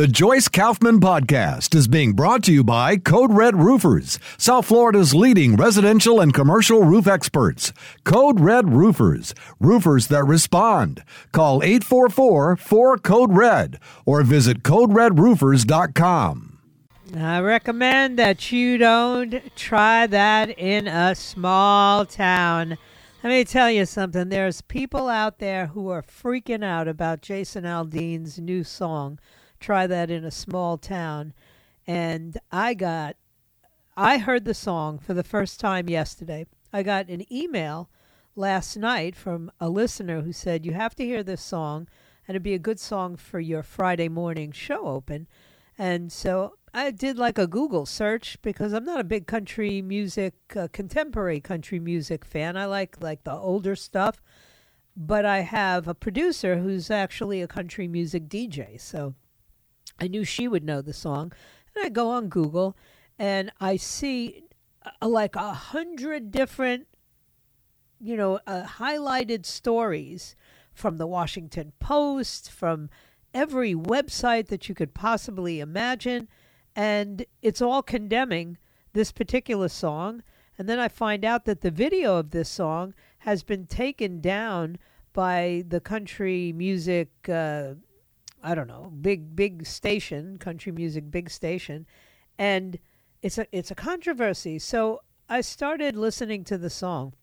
The Joyce Kaufman Podcast is being brought to you by Code Red Roofers, South Florida's leading residential and commercial roof experts. Code Red Roofers, roofers that respond. Call 844 4 Code Red or visit CodeRedRoofers.com. I recommend that you don't try that in a small town. Let me tell you something. There's people out there who are freaking out about Jason Aldean's new song try that in a small town. And I got, I heard the song for the first time yesterday. I got an email last night from a listener who said, You have to hear this song, and it'd be a good song for your Friday morning show open. And so I did like a Google search because I'm not a big country music, uh, contemporary country music fan. I like like the older stuff, but I have a producer who's actually a country music DJ. So I knew she would know the song. And I go on Google and I see uh, like a hundred different, you know, uh, highlighted stories from the Washington Post, from every website that you could possibly imagine. And it's all condemning this particular song. And then I find out that the video of this song has been taken down by the country music uh, I don't know, big big station, country music big station, and it's a it's a controversy. So I started listening to the song.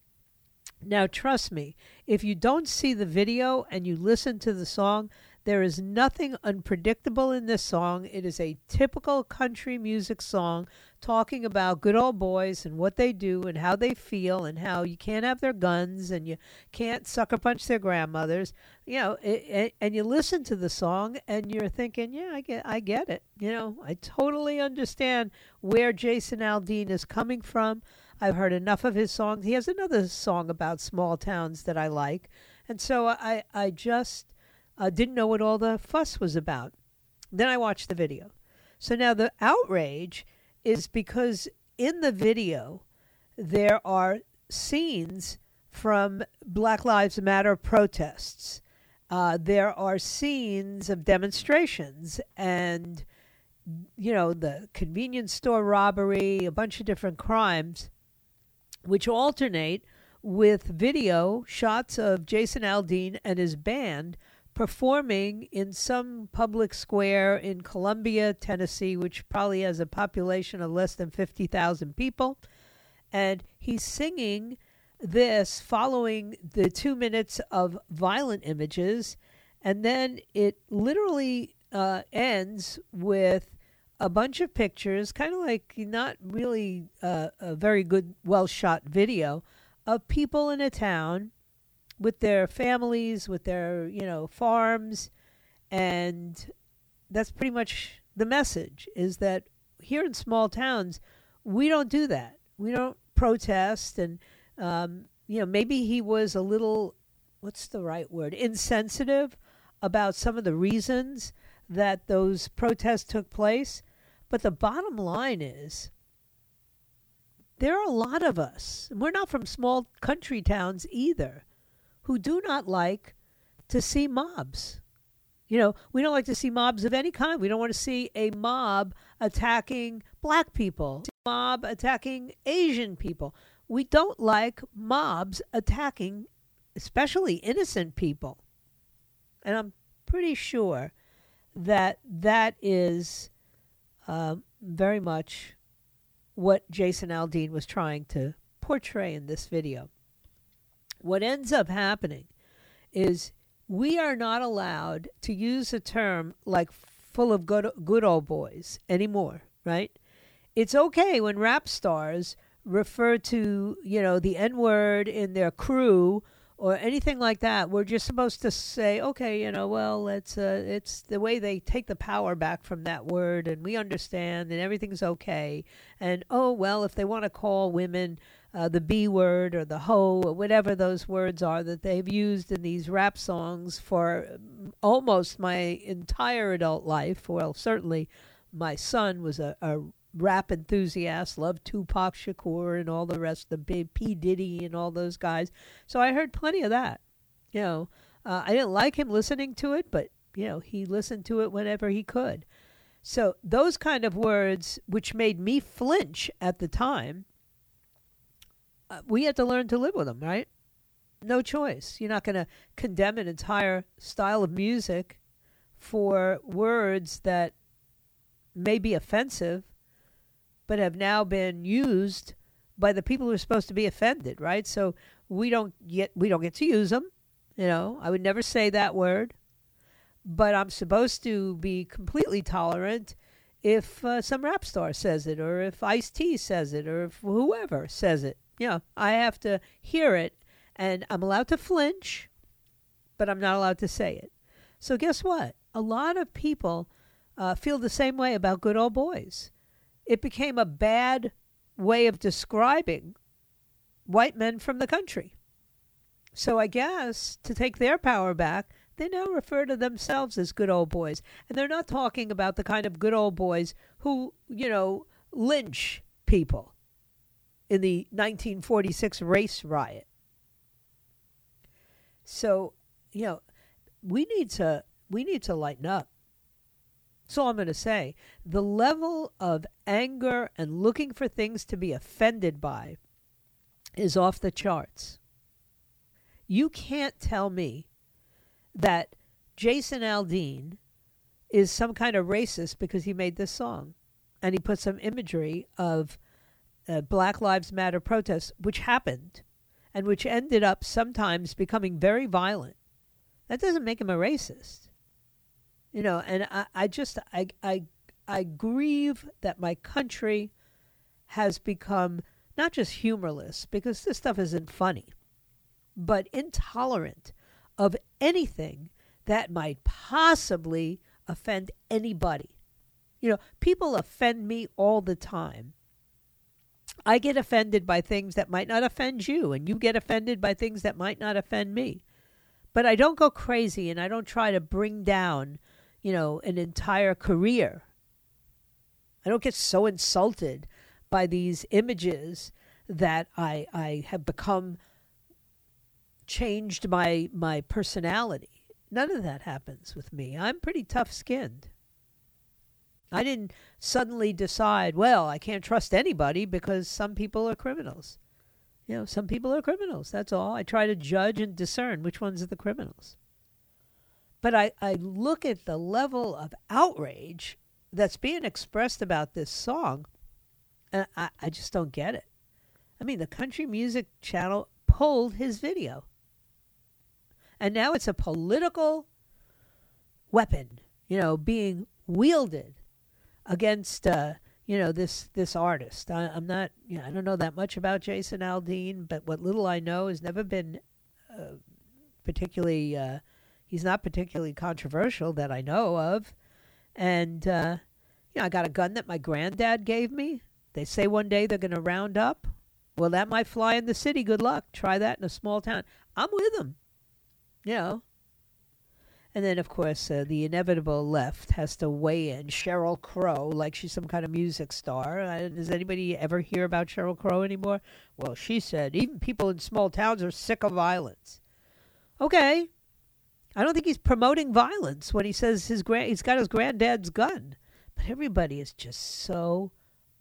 Now trust me, if you don't see the video and you listen to the song, there is nothing unpredictable in this song. It is a typical country music song talking about good old boys and what they do and how they feel and how you can't have their guns and you can't sucker punch their grandmothers. You know, it, it, and you listen to the song and you're thinking, yeah, I get, I get it. You know, I totally understand where Jason Aldean is coming from. I've heard enough of his songs. He has another song about small towns that I like, and so I, I just uh, didn't know what all the fuss was about. Then I watched the video. So now the outrage is because in the video there are scenes from Black Lives Matter protests. Uh, there are scenes of demonstrations and, you know, the convenience store robbery, a bunch of different crimes, which alternate with video shots of Jason Aldean and his band performing in some public square in Columbia, Tennessee, which probably has a population of less than 50,000 people. And he's singing this following the two minutes of violent images. And then it literally uh, ends with a bunch of pictures, kind of like not really uh, a very good, well shot video of people in a town with their families, with their, you know, farms. And that's pretty much the message is that here in small towns, we don't do that. We don't protest. And, um, you know, maybe he was a little, what's the right word, insensitive about some of the reasons that those protests took place. But the bottom line is there are a lot of us. We're not from small country towns either who do not like to see mobs. You know, we don't like to see mobs of any kind. We don't want to see a mob attacking black people, mob attacking Asian people. We don't like mobs attacking especially innocent people. And I'm pretty sure that that is uh, very much what Jason Aldean was trying to portray in this video what ends up happening is we are not allowed to use a term like full of good, good old boys anymore, right? It's okay when rap stars refer to, you know, the N word in their crew or anything like that. We're just supposed to say, okay, you know, well, it's uh, it's the way they take the power back from that word, and we understand, and everything's okay. And oh well, if they want to call women uh, the B word or the hoe or whatever those words are that they've used in these rap songs for um, almost my entire adult life. Well, certainly my son was a, a rap enthusiast, loved Tupac Shakur and all the rest, the P. Diddy and all those guys. So I heard plenty of that. You know, uh, I didn't like him listening to it, but, you know, he listened to it whenever he could. So those kind of words, which made me flinch at the time, uh, we had to learn to live with them, right? No choice. You're not going to condemn an entire style of music for words that may be offensive but have now been used by the people who are supposed to be offended, right? So we don't get we don't get to use them. You know, I would never say that word, but I'm supposed to be completely tolerant if uh, some rap star says it, or if Ice T says it, or if whoever says it. You know, I have to hear it, and I'm allowed to flinch, but I'm not allowed to say it. So guess what? A lot of people uh, feel the same way about good old boys it became a bad way of describing white men from the country. So I guess to take their power back, they now refer to themselves as good old boys. And they're not talking about the kind of good old boys who, you know, lynch people in the 1946 race riot. So, you know, we need to we need to lighten up. All I'm going to say. The level of anger and looking for things to be offended by is off the charts. You can't tell me that Jason Aldean is some kind of racist because he made this song and he put some imagery of uh, Black Lives Matter protests, which happened and which ended up sometimes becoming very violent. That doesn't make him a racist. You know, and I, I just I I I grieve that my country has become not just humorless because this stuff isn't funny, but intolerant of anything that might possibly offend anybody. You know, people offend me all the time. I get offended by things that might not offend you, and you get offended by things that might not offend me. But I don't go crazy and I don't try to bring down you know, an entire career. I don't get so insulted by these images that I I have become changed my my personality. None of that happens with me. I'm pretty tough skinned. I didn't suddenly decide, well, I can't trust anybody because some people are criminals. You know, some people are criminals. That's all. I try to judge and discern which ones are the criminals. But I, I look at the level of outrage that's being expressed about this song, and I, I just don't get it. I mean, the country music channel pulled his video. And now it's a political weapon, you know, being wielded against, uh, you know, this this artist. I, am not, you know, I don't know that much about Jason Aldean, but what little I know has never been uh, particularly uh, He's not particularly controversial that I know of. And, uh, you know, I got a gun that my granddad gave me. They say one day they're going to round up. Well, that might fly in the city. Good luck. Try that in a small town. I'm with them. You know. And then, of course, uh, the inevitable left has to weigh in. Sheryl Crow, like she's some kind of music star. Uh, does anybody ever hear about Sheryl Crow anymore? Well, she said even people in small towns are sick of violence. Okay, I don't think he's promoting violence when he says his grand he's got his granddad's gun. But everybody is just so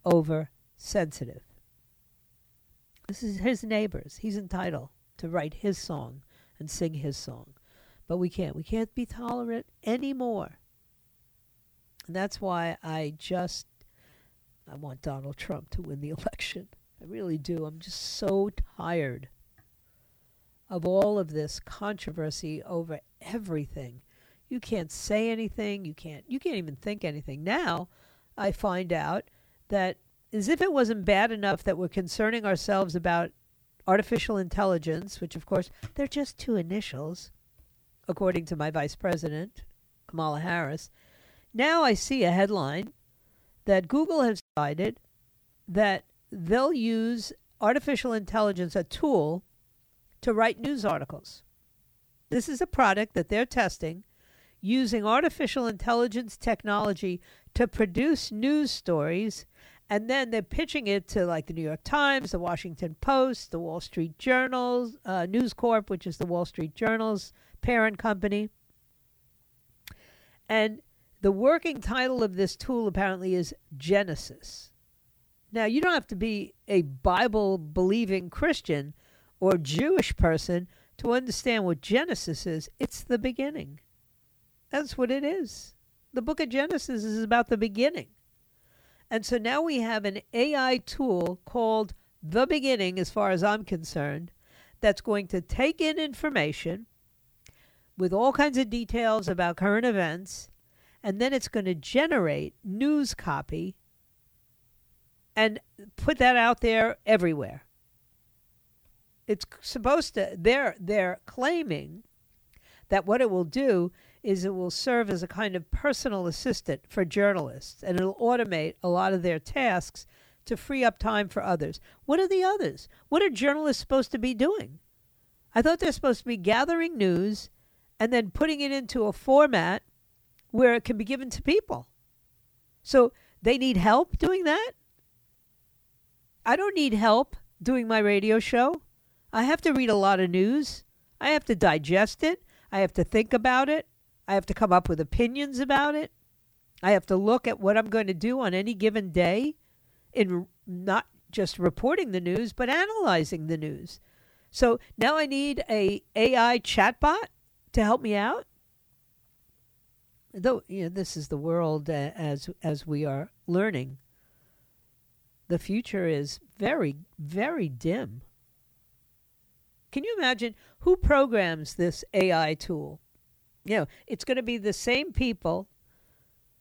oversensitive. This is his neighbors. He's entitled to write his song and sing his song. But we can't. We can't be tolerant anymore. And that's why I just I want Donald Trump to win the election. I really do. I'm just so tired of all of this controversy over everything. You can't say anything, you can't you can't even think anything. Now I find out that as if it wasn't bad enough that we're concerning ourselves about artificial intelligence, which of course they're just two initials, according to my vice president, Kamala Harris. Now I see a headline that Google has decided that they'll use artificial intelligence, a tool, to write news articles. This is a product that they're testing using artificial intelligence technology to produce news stories. And then they're pitching it to like the New York Times, the Washington Post, the Wall Street Journal, uh, News Corp, which is the Wall Street Journal's parent company. And the working title of this tool apparently is Genesis. Now, you don't have to be a Bible believing Christian or Jewish person to understand what Genesis is. It's the beginning. That's what it is. The book of Genesis is about the beginning. And so now we have an AI tool called The Beginning, as far as I'm concerned, that's going to take in information with all kinds of details about current events, and then it's going to generate news copy and put that out there everywhere. It's supposed to they're they're claiming that what it will do is it will serve as a kind of personal assistant for journalists and it'll automate a lot of their tasks to free up time for others. What are the others? What are journalists supposed to be doing? I thought they're supposed to be gathering news and then putting it into a format where it can be given to people. So they need help doing that? I don't need help doing my radio show. I have to read a lot of news. I have to digest it. I have to think about it. I have to come up with opinions about it. I have to look at what I'm going to do on any given day in not just reporting the news, but analyzing the news. So now I need a AI chatbot to help me out. Though you know, this is the world uh, as as we are learning. The future is very very dim. Can you imagine who programs this AI tool? You know, it's going to be the same people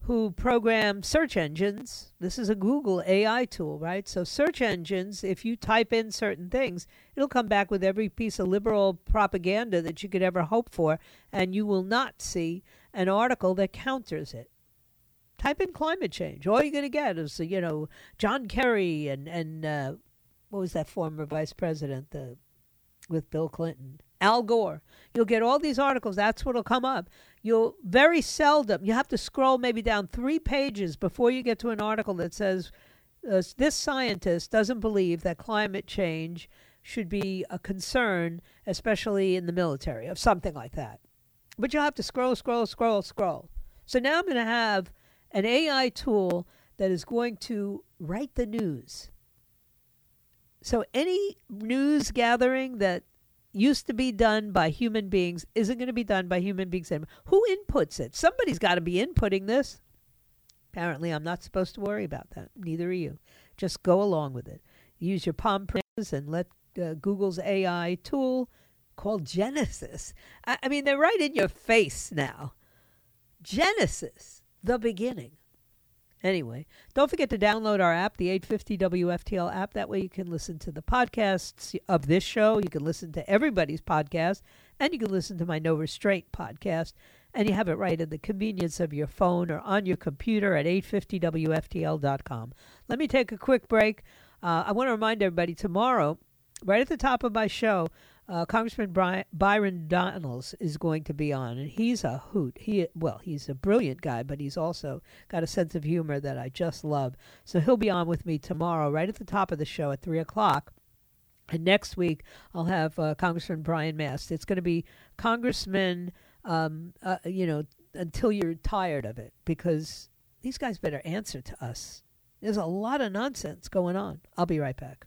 who program search engines. This is a Google AI tool, right? So, search engines, if you type in certain things, it'll come back with every piece of liberal propaganda that you could ever hope for, and you will not see an article that counters it. Type in climate change. All you're going to get is, you know, John Kerry and, and uh, what was that former vice president, the with Bill Clinton, Al Gore. You'll get all these articles. That's what'll come up. You'll very seldom, you have to scroll maybe down three pages before you get to an article that says uh, this scientist doesn't believe that climate change should be a concern, especially in the military, of something like that. But you'll have to scroll, scroll, scroll, scroll. So now I'm going to have an AI tool that is going to write the news so any news gathering that used to be done by human beings isn't going to be done by human beings anymore. Who inputs it? Somebody's got to be inputting this. Apparently, I'm not supposed to worry about that. Neither are you. Just go along with it. Use your palm printers and let uh, Google's AI tool called Genesis. I, I mean, they're right in your face now. Genesis, the beginning. Anyway, don't forget to download our app, the 850 WFTL app. That way you can listen to the podcasts of this show. You can listen to everybody's podcast, and you can listen to my No Restraint podcast. And you have it right in the convenience of your phone or on your computer at 850WFTL.com. Let me take a quick break. Uh, I want to remind everybody tomorrow, right at the top of my show, uh, Congressman Brian, Byron Donalds is going to be on, and he's a hoot. He well, he's a brilliant guy, but he's also got a sense of humor that I just love. So he'll be on with me tomorrow, right at the top of the show at three o'clock. And next week I'll have uh, Congressman Brian Mast. It's going to be Congressman, um, uh, you know, until you're tired of it, because these guys better answer to us. There's a lot of nonsense going on. I'll be right back.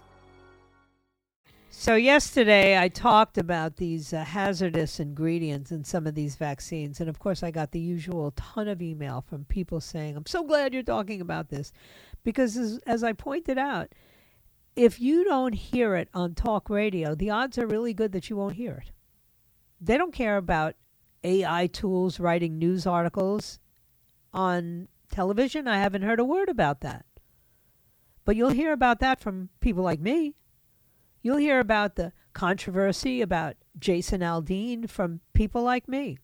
So, yesterday I talked about these uh, hazardous ingredients in some of these vaccines. And of course, I got the usual ton of email from people saying, I'm so glad you're talking about this. Because, as, as I pointed out, if you don't hear it on talk radio, the odds are really good that you won't hear it. They don't care about AI tools writing news articles on television. I haven't heard a word about that. But you'll hear about that from people like me. You'll hear about the controversy about Jason Aldean from people like me.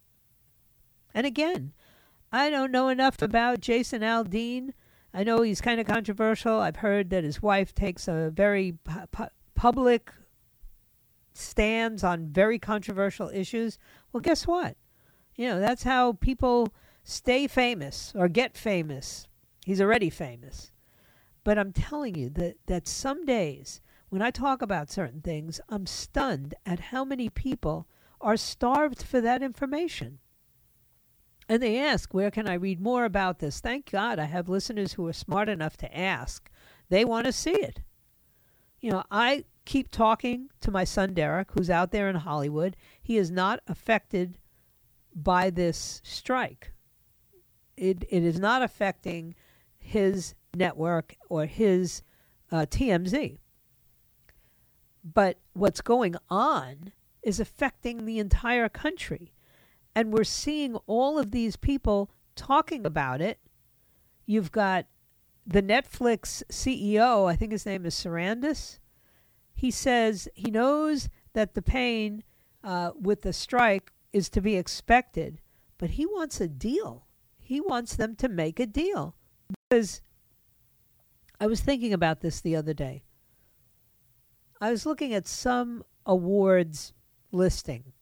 And again, I don't know enough about Jason Aldean. I know he's kind of controversial. I've heard that his wife takes a very pu- public stands on very controversial issues. Well, guess what? You know, that's how people stay famous or get famous. He's already famous. But I'm telling you that, that some days when I talk about certain things, I'm stunned at how many people are starved for that information. And they ask, Where can I read more about this? Thank God I have listeners who are smart enough to ask. They want to see it. You know, I keep talking to my son Derek, who's out there in Hollywood. He is not affected by this strike. It, it is not affecting his network or his uh, TMZ. But what's going on is affecting the entire country. And we're seeing all of these people talking about it. You've got the Netflix CEO, I think his name is Sarandos. He says he knows that the pain uh, with the strike is to be expected, but he wants a deal. He wants them to make a deal. Because I was thinking about this the other day. I was looking at some awards listing.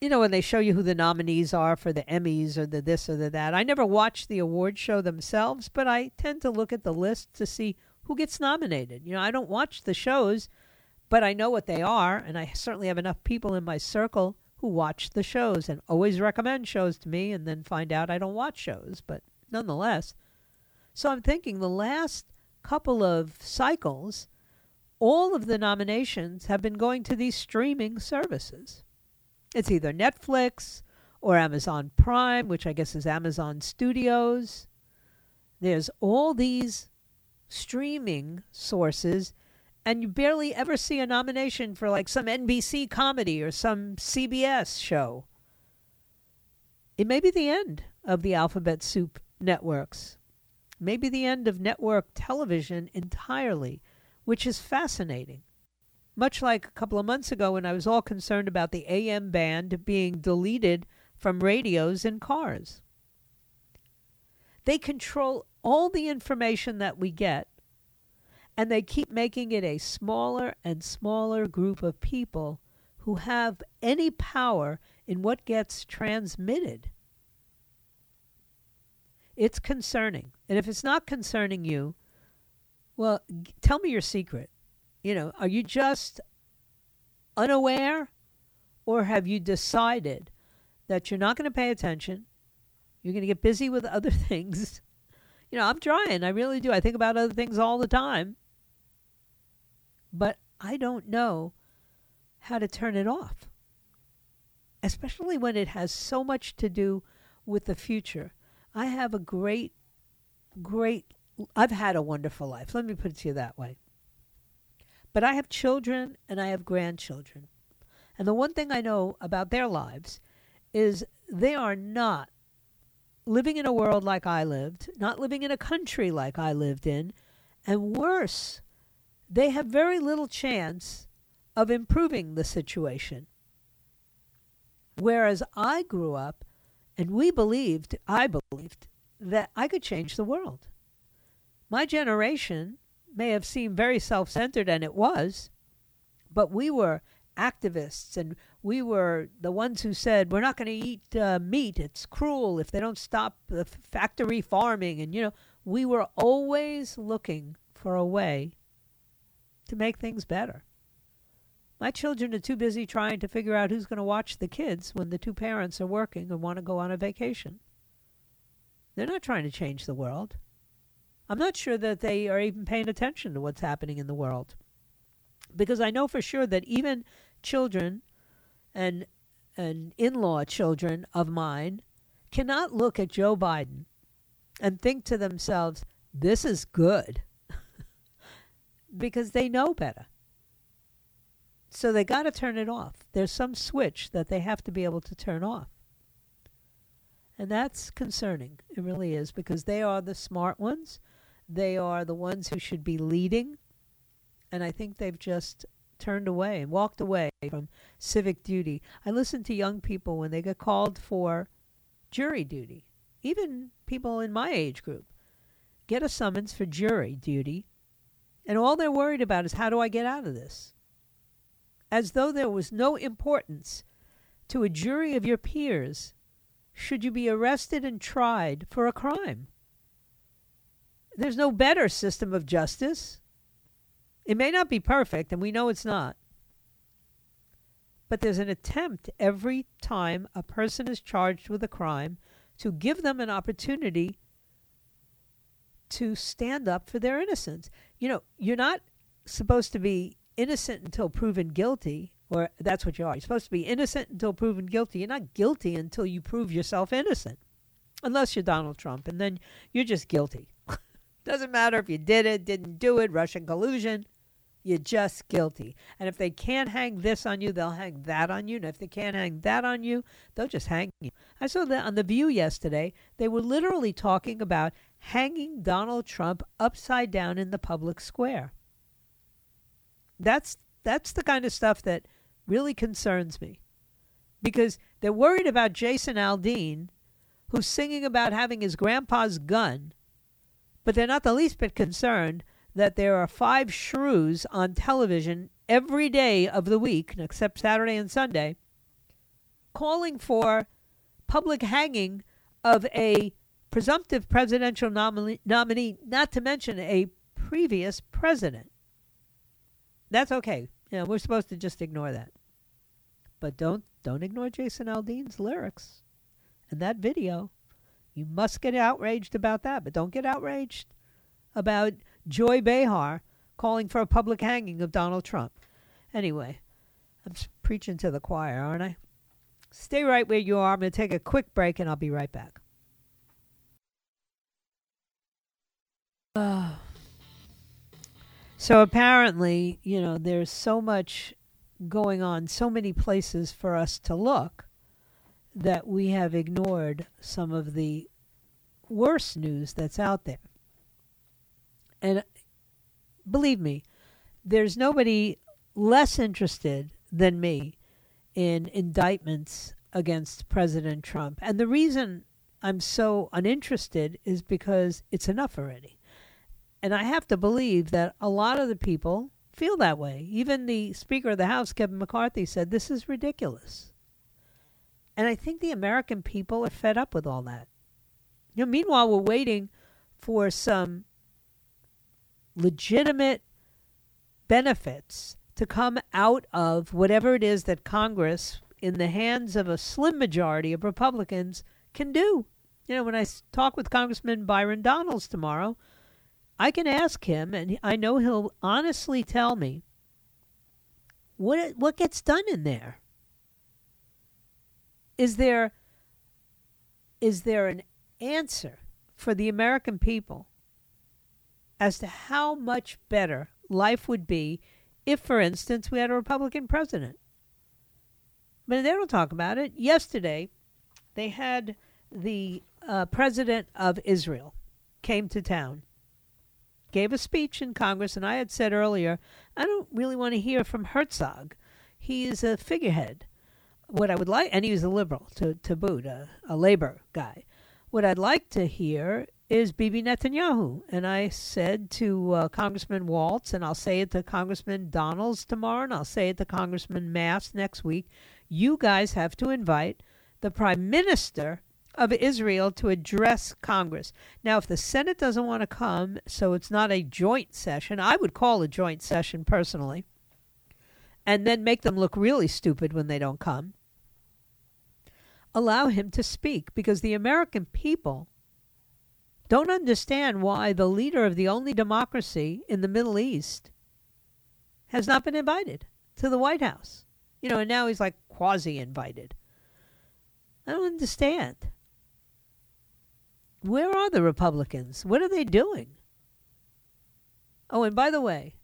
You know, when they show you who the nominees are for the Emmys or the this or the that. I never watch the award show themselves, but I tend to look at the list to see who gets nominated. You know, I don't watch the shows, but I know what they are, and I certainly have enough people in my circle who watch the shows and always recommend shows to me and then find out I don't watch shows, but nonetheless. So I'm thinking the last couple of cycles, all of the nominations have been going to these streaming services. It's either Netflix or Amazon Prime, which I guess is Amazon Studios. There's all these streaming sources, and you barely ever see a nomination for like some NBC comedy or some CBS show. It may be the end of the alphabet soup networks, maybe the end of network television entirely which is fascinating. Much like a couple of months ago when I was all concerned about the AM band being deleted from radios in cars. They control all the information that we get, and they keep making it a smaller and smaller group of people who have any power in what gets transmitted. It's concerning. And if it's not concerning you, well, g- tell me your secret. You know, are you just unaware or have you decided that you're not going to pay attention? You're going to get busy with other things. You know, I'm trying. I really do. I think about other things all the time. But I don't know how to turn it off, especially when it has so much to do with the future. I have a great, great I've had a wonderful life. Let me put it to you that way. But I have children and I have grandchildren. And the one thing I know about their lives is they are not living in a world like I lived, not living in a country like I lived in, and worse, they have very little chance of improving the situation. Whereas I grew up and we believed, I believed, that I could change the world. My generation may have seemed very self centered, and it was, but we were activists and we were the ones who said we're not going to eat uh, meat. It's cruel if they don't stop the factory farming. And you know we were always looking for a way to make things better. My children are too busy trying to figure out who's going to watch the kids when the two parents are working and want to go on a vacation. They're not trying to change the world i'm not sure that they are even paying attention to what's happening in the world because I know for sure that even children and and in-law children of mine cannot look at Joe Biden and think to themselves, "This is good," because they know better. So they got to turn it off. There's some switch that they have to be able to turn off. And that's concerning. It really is because they are the smart ones. They are the ones who should be leading and I think they've just turned away and walked away from civic duty. I listen to young people when they get called for jury duty, even people in my age group get a summons for jury duty, and all they're worried about is how do I get out of this? As though there was no importance to a jury of your peers should you be arrested and tried for a crime. There's no better system of justice. It may not be perfect, and we know it's not. But there's an attempt every time a person is charged with a crime to give them an opportunity to stand up for their innocence. You know, you're not supposed to be innocent until proven guilty, or that's what you are. You're supposed to be innocent until proven guilty. You're not guilty until you prove yourself innocent, unless you're Donald Trump, and then you're just guilty. Doesn't matter if you did it, didn't do it, Russian collusion. You're just guilty. And if they can't hang this on you, they'll hang that on you. And if they can't hang that on you, they'll just hang you. I saw that on The View yesterday. They were literally talking about hanging Donald Trump upside down in the public square. That's that's the kind of stuff that really concerns me. Because they're worried about Jason Aldean, who's singing about having his grandpa's gun, but they're not the least bit concerned that there are five shrews on television every day of the week, except Saturday and Sunday, calling for public hanging of a presumptive presidential nominee, nominee, not to mention a previous president. That's okay. You know, we're supposed to just ignore that. But don't don't ignore Jason Aldean's lyrics and that video. You must get outraged about that, but don't get outraged about Joy Behar calling for a public hanging of Donald Trump. Anyway, I'm preaching to the choir, aren't I? Stay right where you are. I'm going to take a quick break and I'll be right back. Uh, so apparently, you know, there's so much going on, so many places for us to look that we have ignored some of the worst news that's out there. And believe me, there's nobody less interested than me in indictments against President Trump. And the reason I'm so uninterested is because it's enough already. And I have to believe that a lot of the people feel that way. Even the Speaker of the House, Kevin McCarthy, said this is ridiculous. And I think the American people are fed up with all that. You know, meanwhile, we're waiting for some legitimate benefits to come out of whatever it is that Congress, in the hands of a slim majority of Republicans, can do. You know, when I talk with Congressman Byron Donalds tomorrow, I can ask him, and I know he'll honestly tell me what what gets done in there. Is there is there an answer for the American people as to how much better life would be if, for instance, we had a Republican president. But they don't talk about it. Yesterday, they had the uh, president of Israel came to town, gave a speech in Congress, and I had said earlier, I don't really want to hear from Herzog. He is a figurehead. What I would like, and he was a liberal to, to boot, a, a labor guy. What I'd like to hear is Bibi Netanyahu. And I said to uh, Congressman Waltz, and I'll say it to Congressman Donalds tomorrow, and I'll say it to Congressman Mast next week you guys have to invite the Prime Minister of Israel to address Congress. Now, if the Senate doesn't want to come, so it's not a joint session, I would call a joint session personally, and then make them look really stupid when they don't come. Allow him to speak because the American people don't understand why the leader of the only democracy in the Middle East has not been invited to the White House. You know, and now he's like quasi invited. I don't understand. Where are the Republicans? What are they doing? Oh, and by the way,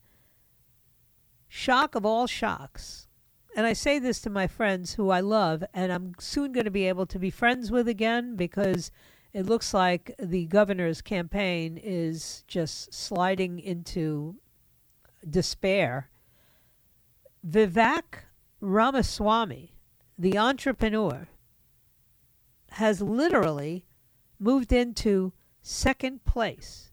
shock of all shocks. And I say this to my friends who I love, and I'm soon going to be able to be friends with again because it looks like the governor's campaign is just sliding into despair. Vivek Ramaswamy, the entrepreneur, has literally moved into second place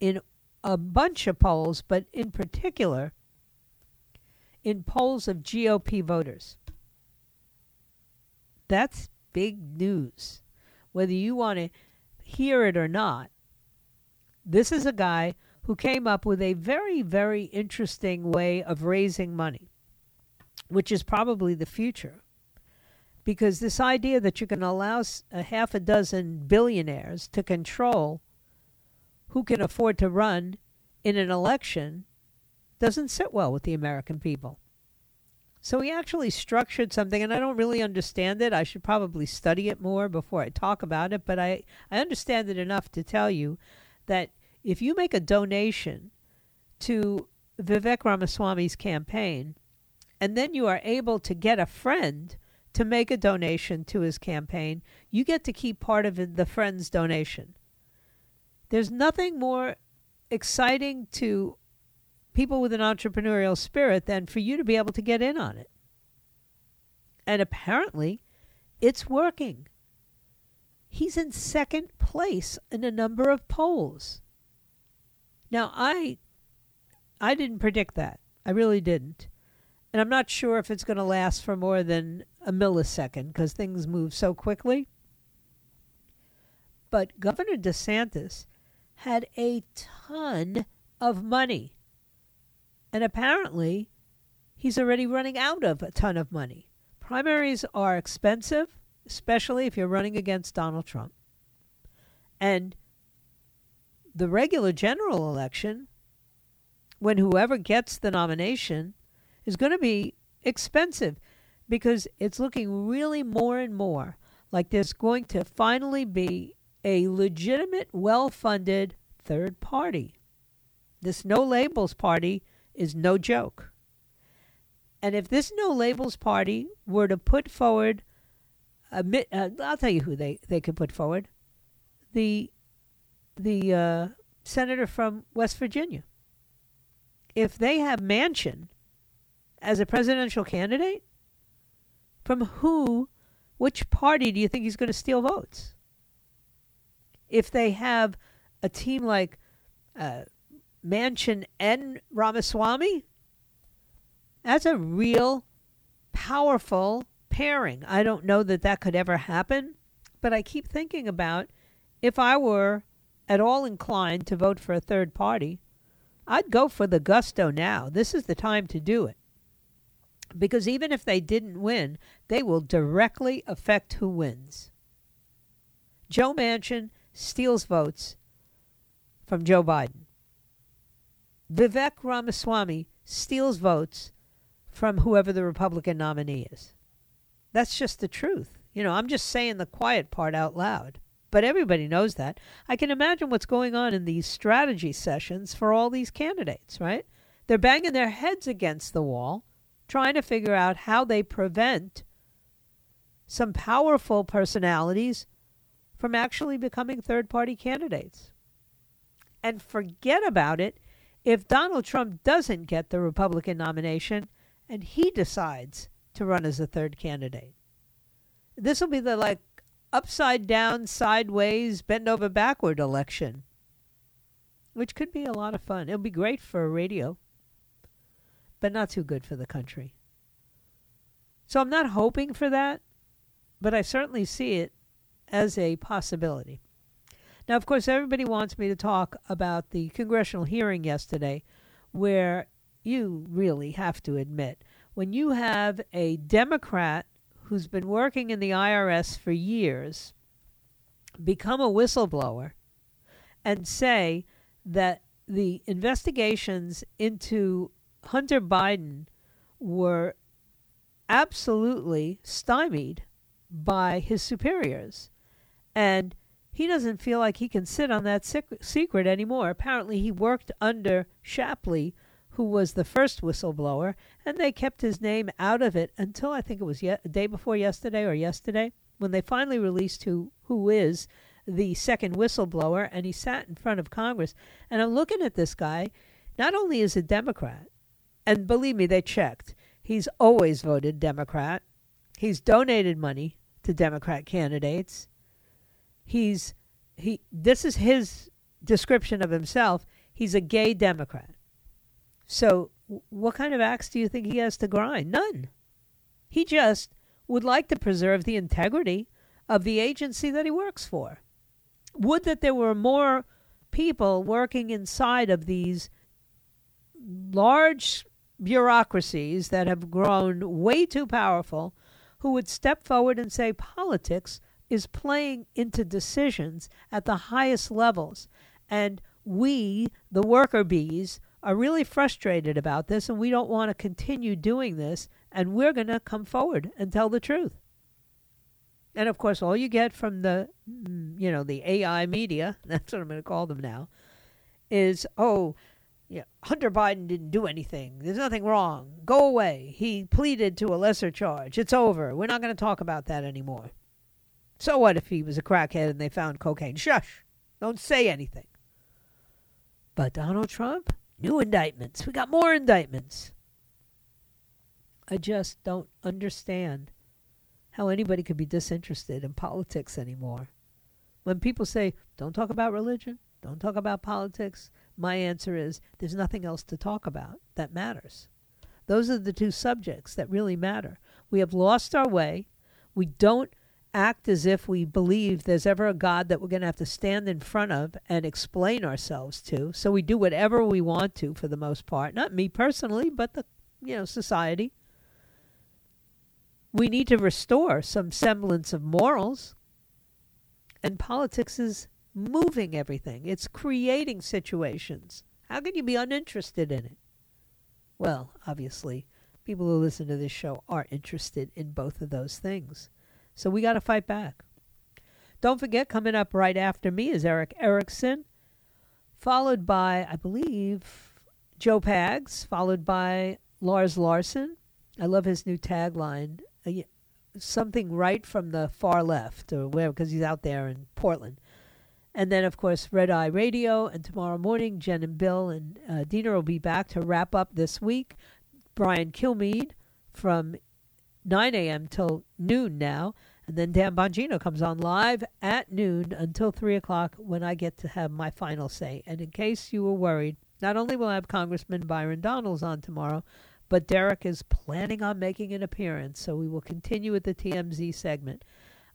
in a bunch of polls, but in particular in polls of GOP voters. That's big news. Whether you want to hear it or not, this is a guy who came up with a very, very interesting way of raising money, which is probably the future because this idea that you can allow a half a dozen billionaires to control who can afford to run in an election doesn't sit well with the American people. So he actually structured something, and I don't really understand it. I should probably study it more before I talk about it, but I, I understand it enough to tell you that if you make a donation to Vivek Ramaswamy's campaign, and then you are able to get a friend to make a donation to his campaign, you get to keep part of the friend's donation. There's nothing more exciting to people with an entrepreneurial spirit than for you to be able to get in on it. And apparently, it's working. He's in second place in a number of polls. Now, I I didn't predict that. I really didn't. And I'm not sure if it's going to last for more than a millisecond because things move so quickly. But Governor DeSantis had a ton of money. And apparently, he's already running out of a ton of money. Primaries are expensive, especially if you're running against Donald Trump. And the regular general election, when whoever gets the nomination is going to be expensive because it's looking really more and more like there's going to finally be a legitimate, well funded third party. This no labels party is no joke. And if this no labels party were to put forward, a, uh, I'll tell you who they, they could put forward the, the uh, senator from West Virginia. If they have Manchin as a presidential candidate? From who, which party do you think he's going to steal votes? If they have a team like uh, Manchin and Ramaswamy, that's a real powerful pairing. I don't know that that could ever happen, but I keep thinking about if I were at all inclined to vote for a third party, I'd go for the gusto now. This is the time to do it because even if they didn't win, they will directly affect who wins. Joe Manchin steals votes from Joe Biden. Vivek Ramaswamy steals votes from whoever the Republican nominee is. That's just the truth. You know, I'm just saying the quiet part out loud. But everybody knows that. I can imagine what's going on in these strategy sessions for all these candidates, right? They're banging their heads against the wall trying to figure out how they prevent some powerful personalities from actually becoming third party candidates. And forget about it if Donald Trump doesn't get the Republican nomination and he decides to run as a third candidate. This will be the like upside down, sideways, bend over backward election, which could be a lot of fun. It'll be great for radio, but not too good for the country. So I'm not hoping for that, but I certainly see it as a possibility. Now, of course, everybody wants me to talk about the congressional hearing yesterday, where you really have to admit when you have a Democrat who's been working in the IRS for years become a whistleblower and say that the investigations into Hunter Biden were absolutely stymied by his superiors. And he doesn't feel like he can sit on that secret anymore. Apparently, he worked under Shapley, who was the first whistleblower, and they kept his name out of it until I think it was ye- day before yesterday or yesterday when they finally released who who is the second whistleblower, and he sat in front of Congress. And I'm looking at this guy. Not only is a Democrat, and believe me, they checked. He's always voted Democrat. He's donated money to Democrat candidates. He's he this is his description of himself. He's a gay Democrat. So what kind of axe do you think he has to grind? None. He just would like to preserve the integrity of the agency that he works for. Would that there were more people working inside of these large bureaucracies that have grown way too powerful who would step forward and say politics is playing into decisions at the highest levels. And we, the worker bees, are really frustrated about this and we don't want to continue doing this. And we're going to come forward and tell the truth. And of course, all you get from the, mm, you know, the AI media, that's what I'm going to call them now, is, oh, yeah, Hunter Biden didn't do anything. There's nothing wrong. Go away. He pleaded to a lesser charge. It's over. We're not going to talk about that anymore. So what if he was a crackhead and they found cocaine? Shush. Don't say anything. But Donald Trump, new indictments. We got more indictments. I just don't understand how anybody could be disinterested in politics anymore. When people say, don't talk about religion, don't talk about politics, my answer is there's nothing else to talk about that matters. Those are the two subjects that really matter. We have lost our way. We don't act as if we believe there's ever a God that we're going to have to stand in front of and explain ourselves to. So we do whatever we want to for the most part. Not me personally, but the you know society. We need to restore some semblance of morals. And politics is moving everything, it's creating situations. How can you be uninterested in it? Well, obviously, people who listen to this show are interested in both of those things. So we got to fight back. Don't forget, coming up right after me is Erick Erickson, followed by, I believe, Joe Pags, followed by Lars Larson. I love his new tagline, uh, something right from the far left, or where, because he's out there in Portland. And then, of course, Red Eye Radio. And tomorrow morning, Jen and Bill and uh, Dina will be back to wrap up this week. Brian Kilmeade from 9 a.m. till noon now. And then Dan Bongino comes on live at noon until 3 o'clock when I get to have my final say. And in case you were worried, not only will I have Congressman Byron Donalds on tomorrow, but Derek is planning on making an appearance. So we will continue with the TMZ segment.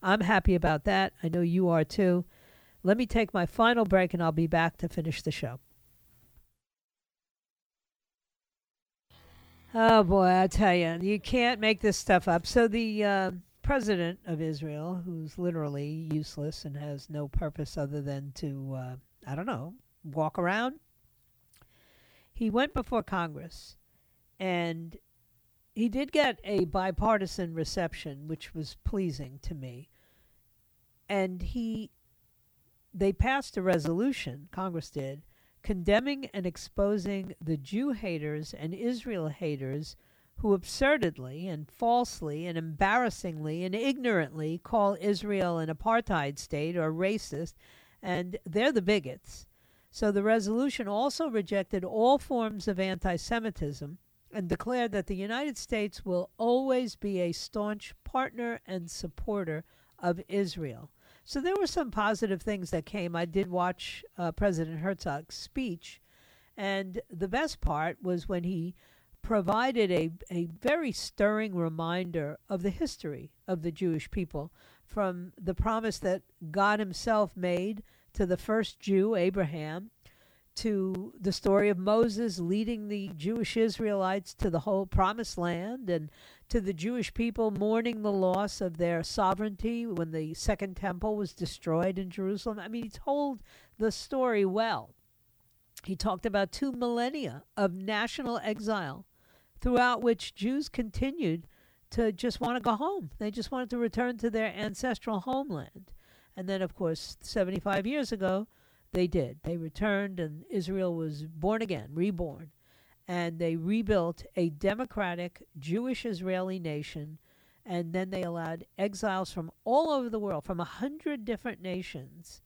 I'm happy about that. I know you are too. Let me take my final break and I'll be back to finish the show. Oh boy, I tell you, you can't make this stuff up. So the uh, president of Israel, who's literally useless and has no purpose other than to, uh, I don't know, walk around, he went before Congress, and he did get a bipartisan reception, which was pleasing to me. And he they passed a resolution, Congress did, condemning and exposing the Jew haters and Israel haters who absurdly and falsely and embarrassingly and ignorantly call Israel an apartheid state or racist, and they're the bigots. So the resolution also rejected all forms of anti Semitism and declared that the United States will always be a staunch partner and supporter of Israel. So there were some positive things that came. I did watch uh, President Herzog's speech, and the best part was when he provided a, a very stirring reminder of the history of the Jewish people from the promise that God Himself made to the first Jew, Abraham, to the story of Moses leading the Jewish Israelites to the whole promised land and to the Jewish people mourning the loss of their sovereignty when the second temple was destroyed in Jerusalem. I mean, he told the story well. He talked about two millennia of national exile throughout which Jews continued to just want to go home. They just wanted to return to their ancestral homeland. And then, of course, 75 years ago, they did. They returned, and Israel was born again, reborn. And they rebuilt a democratic Jewish Israeli nation. And then they allowed exiles from all over the world, from a hundred different nations,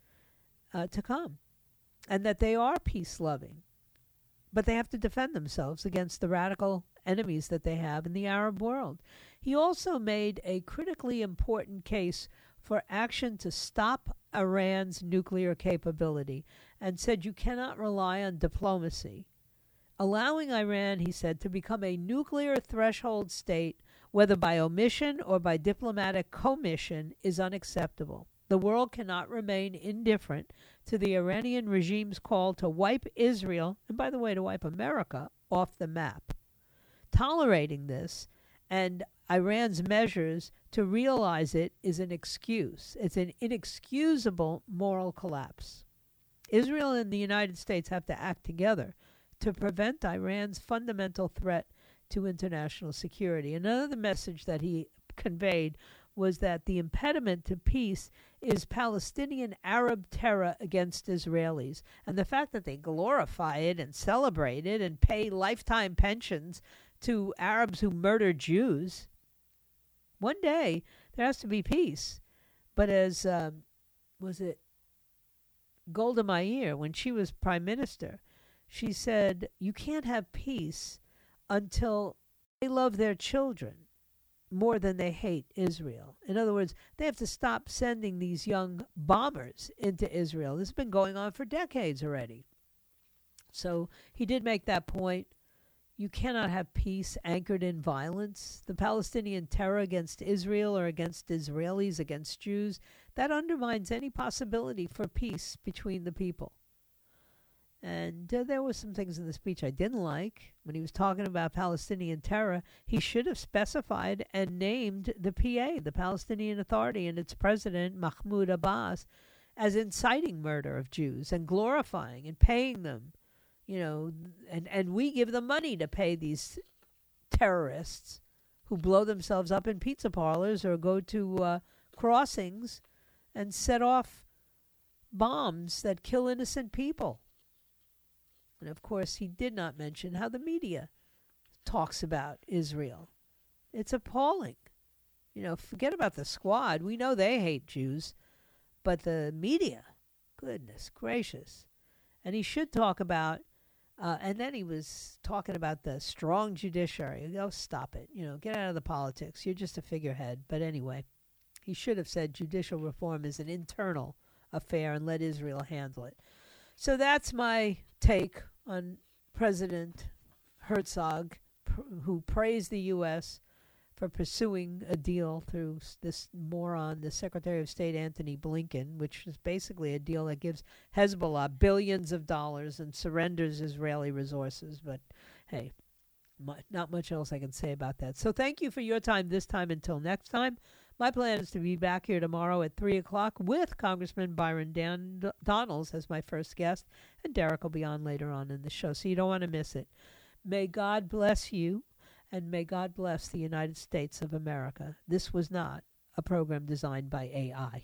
uh, to come. And that they are peace loving. But they have to defend themselves against the radical enemies that they have in the Arab world. He also made a critically important case for action to stop Iran's nuclear capability and said you cannot rely on diplomacy. Allowing Iran, he said, to become a nuclear threshold state, whether by omission or by diplomatic commission, is unacceptable. The world cannot remain indifferent to the Iranian regime's call to wipe Israel, and by the way, to wipe America, off the map tolerating this and Iran's measures to realize it is an excuse. It's an inexcusable moral collapse. Israel and the United States have to act together to prevent Iran's fundamental threat to international security. Another message that he conveyed was that the impediment to peace is Palestinian Arab terror against Israelis. And the fact that they glorify it and celebrate it and pay lifetime pensions to Arabs who murder Jews. One day there has to be peace. But as um, was it Golda Meir, when she was prime minister, she said, You can't have peace until they love their children more than they hate Israel. In other words, they have to stop sending these young bombers into Israel. This has been going on for decades already. So he did make that point. You cannot have peace anchored in violence. The Palestinian terror against Israel or against Israelis, against Jews, that undermines any possibility for peace between the people. And uh, there were some things in the speech I didn't like. When he was talking about Palestinian terror, he should have specified and named the PA, the Palestinian Authority, and its president, Mahmoud Abbas, as inciting murder of Jews and glorifying and paying them you know, and, and we give them money to pay these terrorists who blow themselves up in pizza parlors or go to uh, crossings and set off bombs that kill innocent people. And of course, he did not mention how the media talks about Israel. It's appalling. You know, forget about the squad. We know they hate Jews, but the media, goodness gracious. And he should talk about uh, and then he was talking about the strong judiciary. Oh, stop it. You know, get out of the politics. You're just a figurehead. But anyway, he should have said judicial reform is an internal affair and let Israel handle it. So that's my take on President Herzog, pr- who praised the U.S for pursuing a deal through this moron, the Secretary of State Antony Blinken, which is basically a deal that gives Hezbollah billions of dollars and surrenders Israeli resources. But hey, not much else I can say about that. So thank you for your time this time. Until next time, my plan is to be back here tomorrow at 3 o'clock with Congressman Byron Dan- Donalds as my first guest, and Derek will be on later on in the show, so you don't want to miss it. May God bless you and may God bless the United States of America. This was not a program designed by AI.